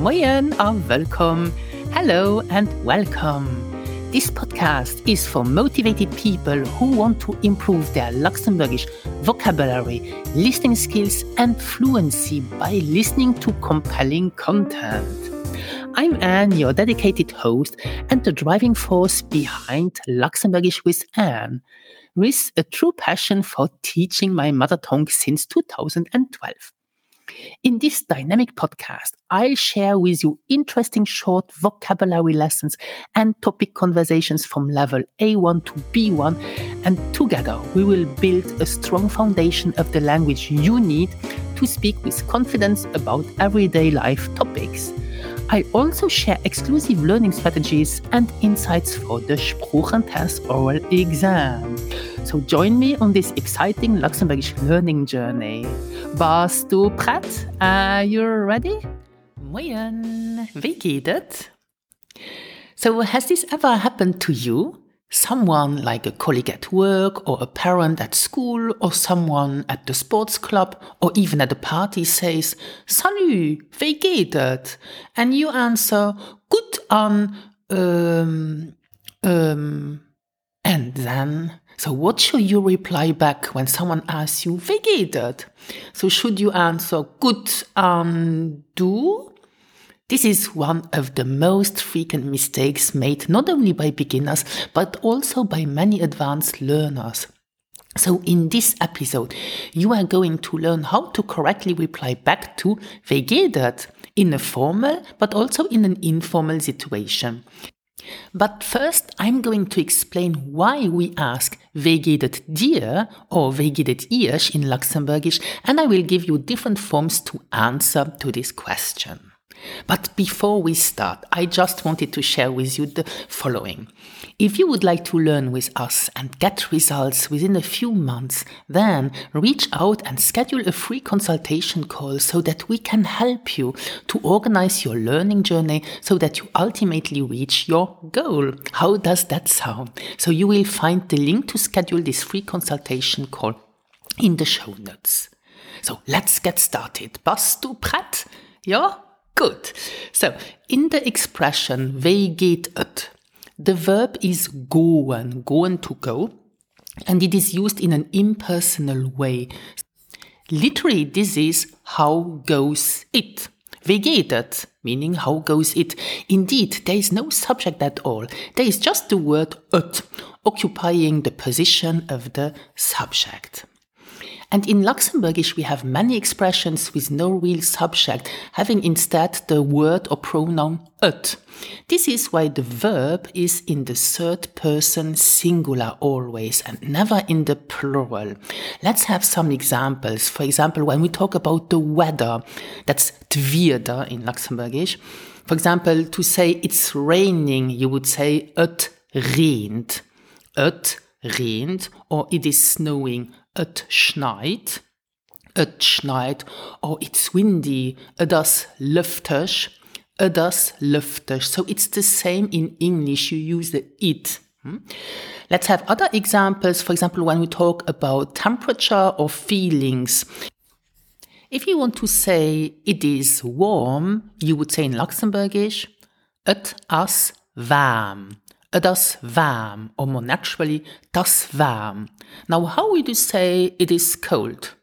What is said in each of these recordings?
Moyen welcome. Hello and welcome. This podcast is for motivated people who want to improve their Luxembourgish vocabulary, listening skills, and fluency by listening to compelling content. I'm Anne, your dedicated host and the driving force behind Luxembourgish with Anne, with a true passion for teaching my mother tongue since 2012. In this dynamic podcast, I'll share with you interesting short vocabulary lessons and topic conversations from level A1 to B1, and together we will build a strong foundation of the language you need to speak with confidence about everyday life topics. I also share exclusive learning strategies and insights for the Sproochentest oral exam. So join me on this exciting Luxembourgish learning journey. Bist du bereit? Are you ready? Moin, wie geht? So has this ever happened to you? Someone like a colleague at work or a parent at school or someone at the sports club or even at a party says, Salut, wie geht? And you answer, Gut an, um, um, and then so what should you reply back when someone asks you, wie? So should you answer, gut an du? This is one of the most frequent mistakes made not only by beginners, but also by many advanced learners. So in this episode, you are going to learn how to correctly reply back to wie in a formal, but also in an informal situation. But first, I'm going to explain why we ask wie geht dir or wie geht ihr in Luxembourgish, and I will give you different forms to answer to this question. But before we start, I just wanted to share with you the following. If you would like to learn with us and get results within a few months, then reach out and schedule a free consultation call so that we can help you to organize your learning journey so that you ultimately reach your goal. How does that sound? So you will find the link to schedule this free consultation call in the show notes. So let's get started. Bist du bereit? Ja? Good. So, in the expression it, the verb is goen, goen to go, and it is used in an impersonal way. Literally, this is how goes it. It? Meaning, how goes it? Indeed, there is no subject at all. There is just the word it, occupying the position of the subject. And in Luxembourgish, we have many expressions with no real subject, having instead the word or pronoun it. This is why the verb is in the third person singular always and never in the plural. Let's have some examples. For example, when we talk about the weather, that's Wetter in Luxembourgish. For example, to say it's raining, you would say it regnet. It regnet or it is snowing it schneit, it schneit, or it's windy, das luftig, das luftig. So it's the same in English, you use the it. Hmm? Let's have other examples, for example, when we talk about temperature or feelings. If you want to say it is warm, you would say in Luxembourgish, it as warm das warm, or more naturally, das warm. Now, how would you say it is cold?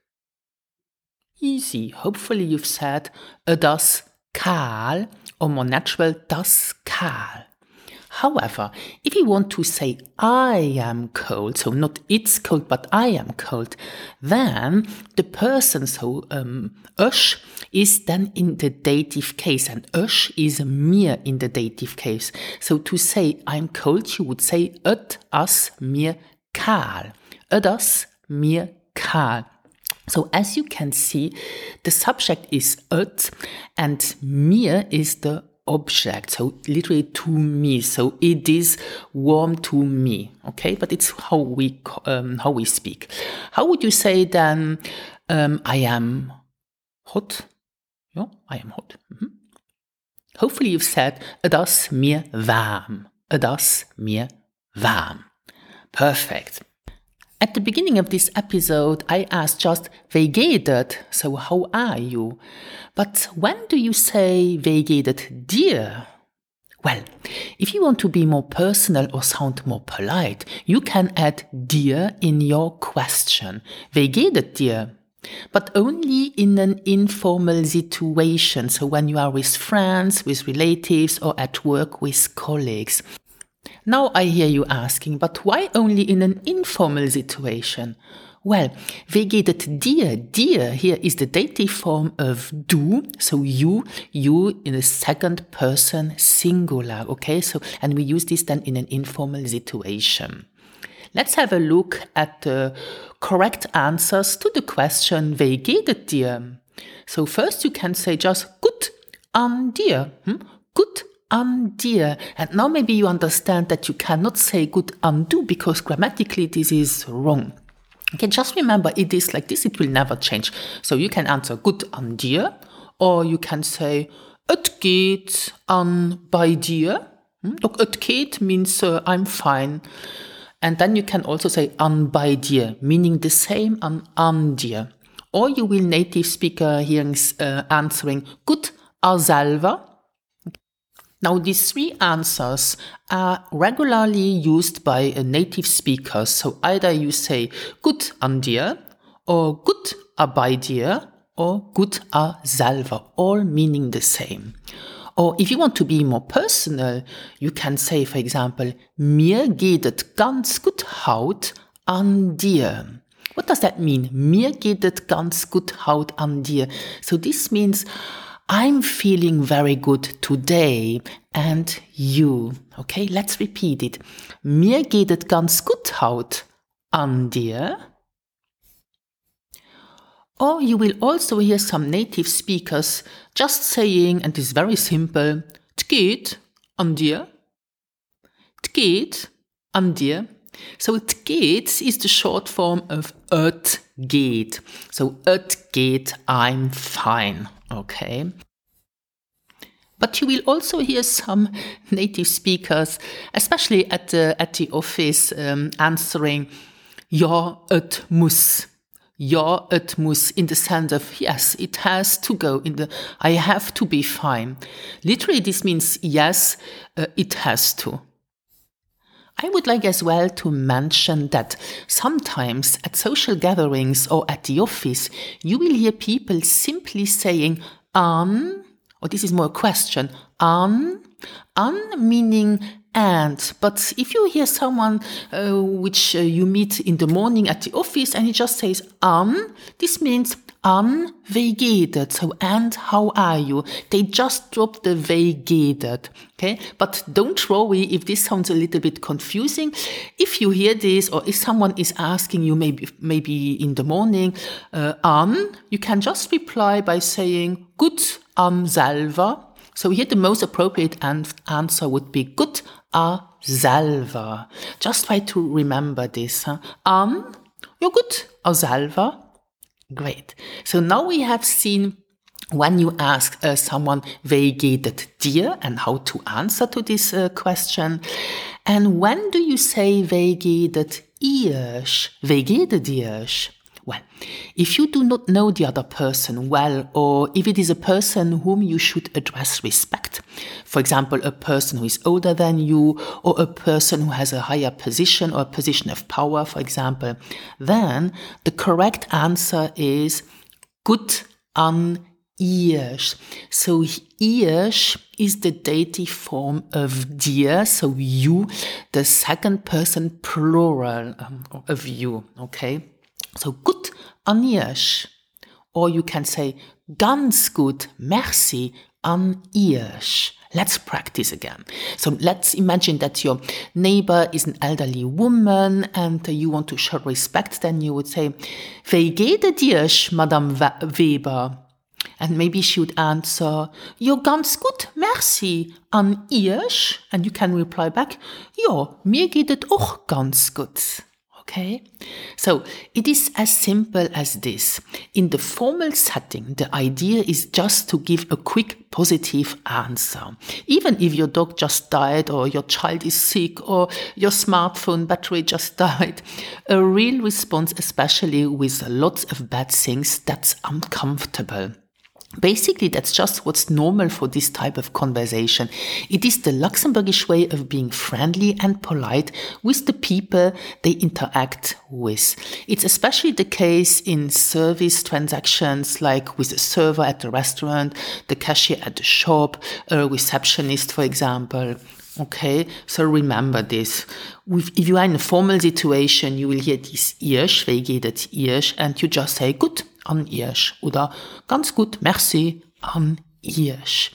Easy. Hopefully you've said uh, das kahl, or more natural, das kahl. However, if you want to say I am cold, so not it's cold, but I am cold, then the person, so um, us, is then in the dative case, and us is mir in the dative case. So to say I'm cold, you would say et, as mir, kahl. Et, as mir, kahl. So as you can see, the subject is it and mir is the object. So literally to me. So it is warm to me. Okay, but it's how we um, how we speak. How would you say then? Um, I am hot. Yeah, I am hot. Mm -hmm. Hopefully you've said das mir warm. Das mir warm. Perfect. At the beginning of this episode, I asked just, geht? So, how are you? But when do you say, it dir? Well, if you want to be more personal or sound more polite, you can add dir in your question. It dir? But only in an informal situation. So when you are with friends, with relatives, or at work with colleagues. Now I hear you asking, but why only in an informal situation? Well, wie geht it dir? Dir here is the dative form of du, so you, you in a second person singular, okay? So, and we use this then in an informal situation. Let's have a look at the correct answers to the question, wie geht it dir? So first you can say just gut um, an dir, hm? gut dir. And now maybe you understand that you cannot say good an du because grammatically this is wrong. Okay, just remember it is like this, it will never change. So you can answer good dir, or you can say it geht an bei dir. Hmm? Look, et geht means uh, I'm fine. And then you can also say an bei dir, meaning the same an an dir. Or you will native speaker hearing uh, answering gut a selber now, these three answers are regularly used by a native speakers. So either you say gut an dir, or gut a bei dir, or gut a selber, all meaning the same. Or if you want to be more personal, you can say, for example, mir geht es ganz gut haut an dir. What does that mean? Mir geht es ganz gut haut an dir. So this means I'm feeling very good today and you. Okay, let's repeat it. Mir geht es ganz gut haut an dir. Or you will also hear some native speakers just saying, and it's very simple, t geht an dir. T geht an dir. So it geht is the short form of et geht. So et geht, I'm fine. Okay. But you will also hear some native speakers, especially at the, at the office, um, answering, ja, et muss. Ja, et muss in the sense of, yes, it has to go in the, I have to be fine. Literally, this means, yes, uh, it has to. I would like as well to mention that sometimes at social gatherings or at the office, you will hear people simply saying an, or this is more a question, um, an, an meaning and. But if you hear someone uh, which uh, you meet in the morning at the office and he just says an, this means an vegated. So, and how are you? They just drop the vegated. Okay. But don't worry if this sounds a little bit confusing. If you hear this or if someone is asking you maybe, maybe in the morning, uh, an, you can just reply by saying gut am selber. So here the most appropriate answer would be gut a selber. Just try to remember this. Huh? An, ja gut, a selber. Great. So now we have seen when you ask uh, someone, es dir, and how to answer to this uh, question. And when do you say, geht es ihr? Well, if you do not know the other person well, or if it is a person whom you should address respect, for example, a person who is older than you, or a person who has a higher position or a position of power, for example, then the correct answer is gut an Iech. So Iech is the dative form of dir, so you, the second person plural um, of you, okay? So gut an Iech. Or you can say ganz gut, merci an Iech. Let's practice again. So let's imagine that your neighbor is an elderly woman and you want to show respect. Then you would say, Wie geht es dir, Madame Weber? And maybe she would answer, Ja, ganz gut, merci. An Irsch? And you can reply back, Ja, mir geht es auch ganz gut. Okay, so it is as simple as this. In the formal setting, the idea is just to give a quick positive answer. Even if your dog just died, or your child is sick, or your smartphone battery just died, a real response, especially with lots of bad things, that's uncomfortable. Basically, that's just what's normal for this type of conversation. It is the Luxembourgish way of being friendly and polite with the people they interact with. It's especially the case in service transactions, like with a server at the restaurant, the cashier at the shop, a receptionist, for example. Okay, so remember this. If you are in a formal situation, you will hear this Iech, geht Iech, and you just say, good, an Iech oder ganz gut, merci an Iech.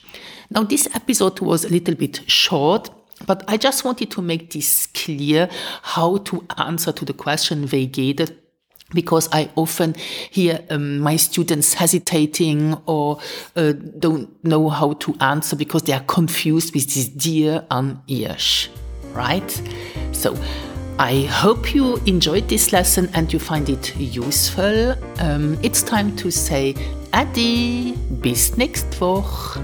Now this episode was a little bit short, but I just wanted to make this clear how to answer to the question geht because I often hear um, my students hesitating or uh, don't know how to answer because they are confused with this dear and Iech, right? So I hope you enjoyed this lesson and you find it useful. Um, it's time to say Adi, bis nächste Woche.